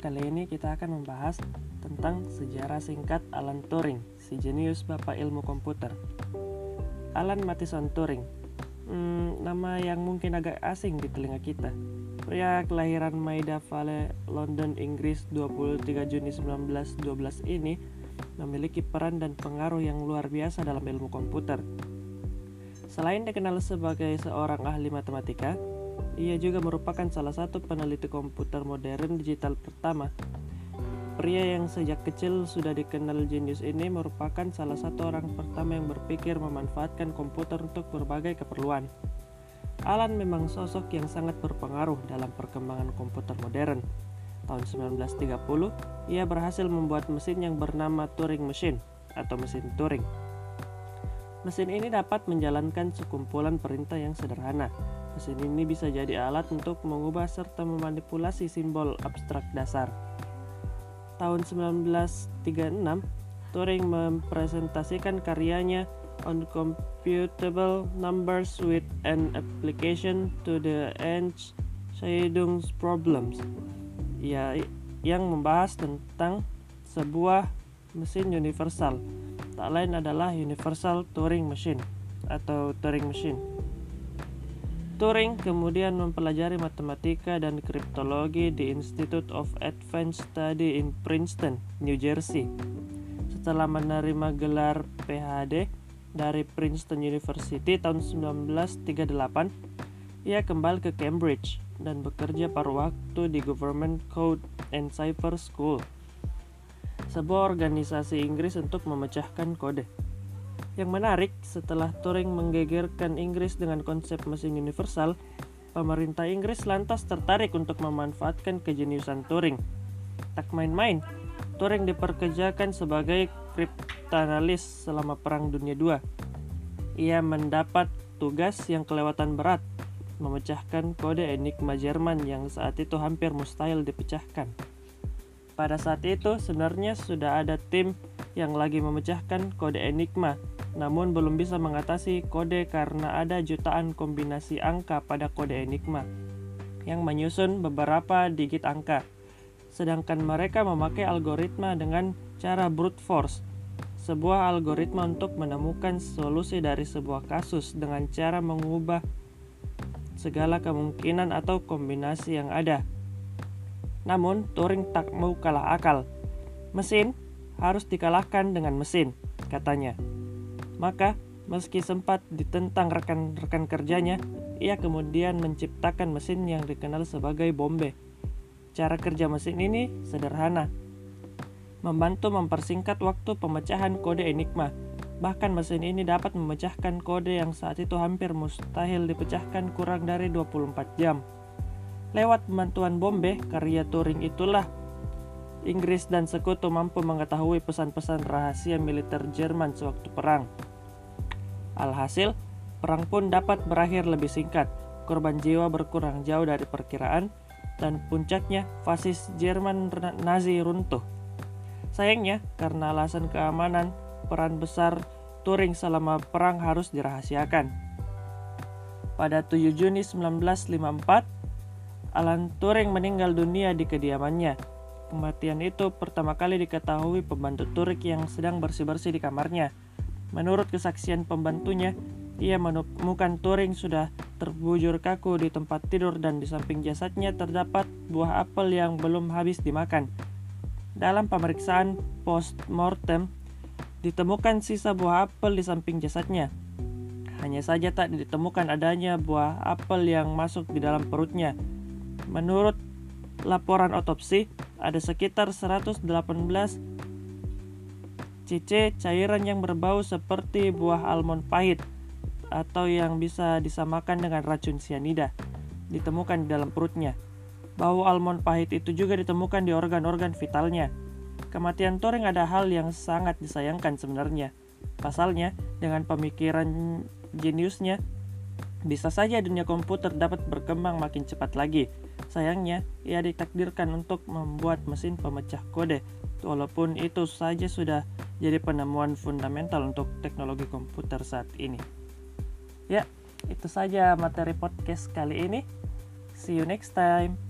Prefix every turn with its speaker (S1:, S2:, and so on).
S1: Kali ini kita akan membahas tentang sejarah singkat Alan Turing, si jenius bapak ilmu komputer. Alan Matheson Turing, hmm, nama yang mungkin agak asing di telinga kita. Pria kelahiran Maida Vale, London, Inggris 23 Juni 1912 ini memiliki peran dan pengaruh yang luar biasa dalam ilmu komputer. Selain dikenal sebagai seorang ahli matematika, ia juga merupakan salah satu peneliti komputer modern digital pertama. Pria yang sejak kecil sudah dikenal jenius ini merupakan salah satu orang pertama yang berpikir memanfaatkan komputer untuk berbagai keperluan. Alan memang sosok yang sangat berpengaruh dalam perkembangan komputer modern. Tahun 1930, ia berhasil membuat mesin yang bernama Turing Machine atau mesin Turing. Mesin ini dapat menjalankan sekumpulan perintah yang sederhana, Mesin ini bisa jadi alat untuk mengubah serta memanipulasi simbol abstrak dasar. Tahun 1936, Turing mempresentasikan karyanya on computable numbers with an application to the Entscheidungs problems. Ya, yang membahas tentang sebuah mesin universal. Tak lain adalah Universal Turing Machine atau Turing Machine. Turing kemudian mempelajari matematika dan kriptologi di Institute of Advanced Study in Princeton, New Jersey. Setelah menerima gelar PhD dari Princeton University tahun 1938, ia kembali ke Cambridge dan bekerja paruh waktu di Government Code and Cipher School, sebuah organisasi Inggris untuk memecahkan kode. Yang menarik, setelah Turing menggegerkan Inggris dengan konsep mesin universal, pemerintah Inggris lantas tertarik untuk memanfaatkan kejeniusan Turing. Tak main-main, Turing diperkerjakan sebagai kriptanalis selama Perang Dunia II. Ia mendapat tugas yang kelewatan berat, memecahkan kode enigma Jerman yang saat itu hampir mustahil dipecahkan. Pada saat itu, sebenarnya sudah ada tim yang lagi memecahkan kode enigma namun belum bisa mengatasi kode karena ada jutaan kombinasi angka pada kode Enigma yang menyusun beberapa digit angka. Sedangkan mereka memakai algoritma dengan cara brute force, sebuah algoritma untuk menemukan solusi dari sebuah kasus dengan cara mengubah segala kemungkinan atau kombinasi yang ada. Namun, Turing tak mau kalah akal. Mesin harus dikalahkan dengan mesin, katanya. Maka, meski sempat ditentang rekan-rekan kerjanya, ia kemudian menciptakan mesin yang dikenal sebagai bombe. Cara kerja mesin ini sederhana, membantu mempersingkat waktu pemecahan kode Enigma. Bahkan mesin ini dapat memecahkan kode yang saat itu hampir mustahil dipecahkan kurang dari 24 jam. Lewat bantuan bombe, karya Turing itulah Inggris dan sekutu mampu mengetahui pesan-pesan rahasia militer Jerman sewaktu perang. Alhasil, perang pun dapat berakhir lebih singkat, korban jiwa berkurang jauh dari perkiraan, dan puncaknya fasis Jerman Nazi runtuh. Sayangnya, karena alasan keamanan, peran besar Turing selama perang harus dirahasiakan. Pada 7 Juni 1954, Alan Turing meninggal dunia di kediamannya. Kematian itu pertama kali diketahui pembantu Turing yang sedang bersih-bersih di kamarnya. Menurut kesaksian pembantunya, ia menemukan Turing sudah terbujur kaku di tempat tidur dan di samping jasadnya terdapat buah apel yang belum habis dimakan. Dalam pemeriksaan post-mortem, ditemukan sisa buah apel di samping jasadnya. Hanya saja tak ditemukan adanya buah apel yang masuk di dalam perutnya. Menurut laporan otopsi, ada sekitar 118 CC cairan yang berbau seperti buah almond pahit atau yang bisa disamakan dengan racun sianida ditemukan di dalam perutnya. Bau almond pahit itu juga ditemukan di organ-organ vitalnya. Kematian Turing ada hal yang sangat disayangkan sebenarnya. Pasalnya, dengan pemikiran jeniusnya, bisa saja dunia komputer dapat berkembang makin cepat lagi. Sayangnya, ia ditakdirkan untuk membuat mesin pemecah kode, walaupun itu saja sudah jadi penemuan fundamental untuk teknologi komputer saat ini. Ya, itu saja materi podcast kali ini. See you next time.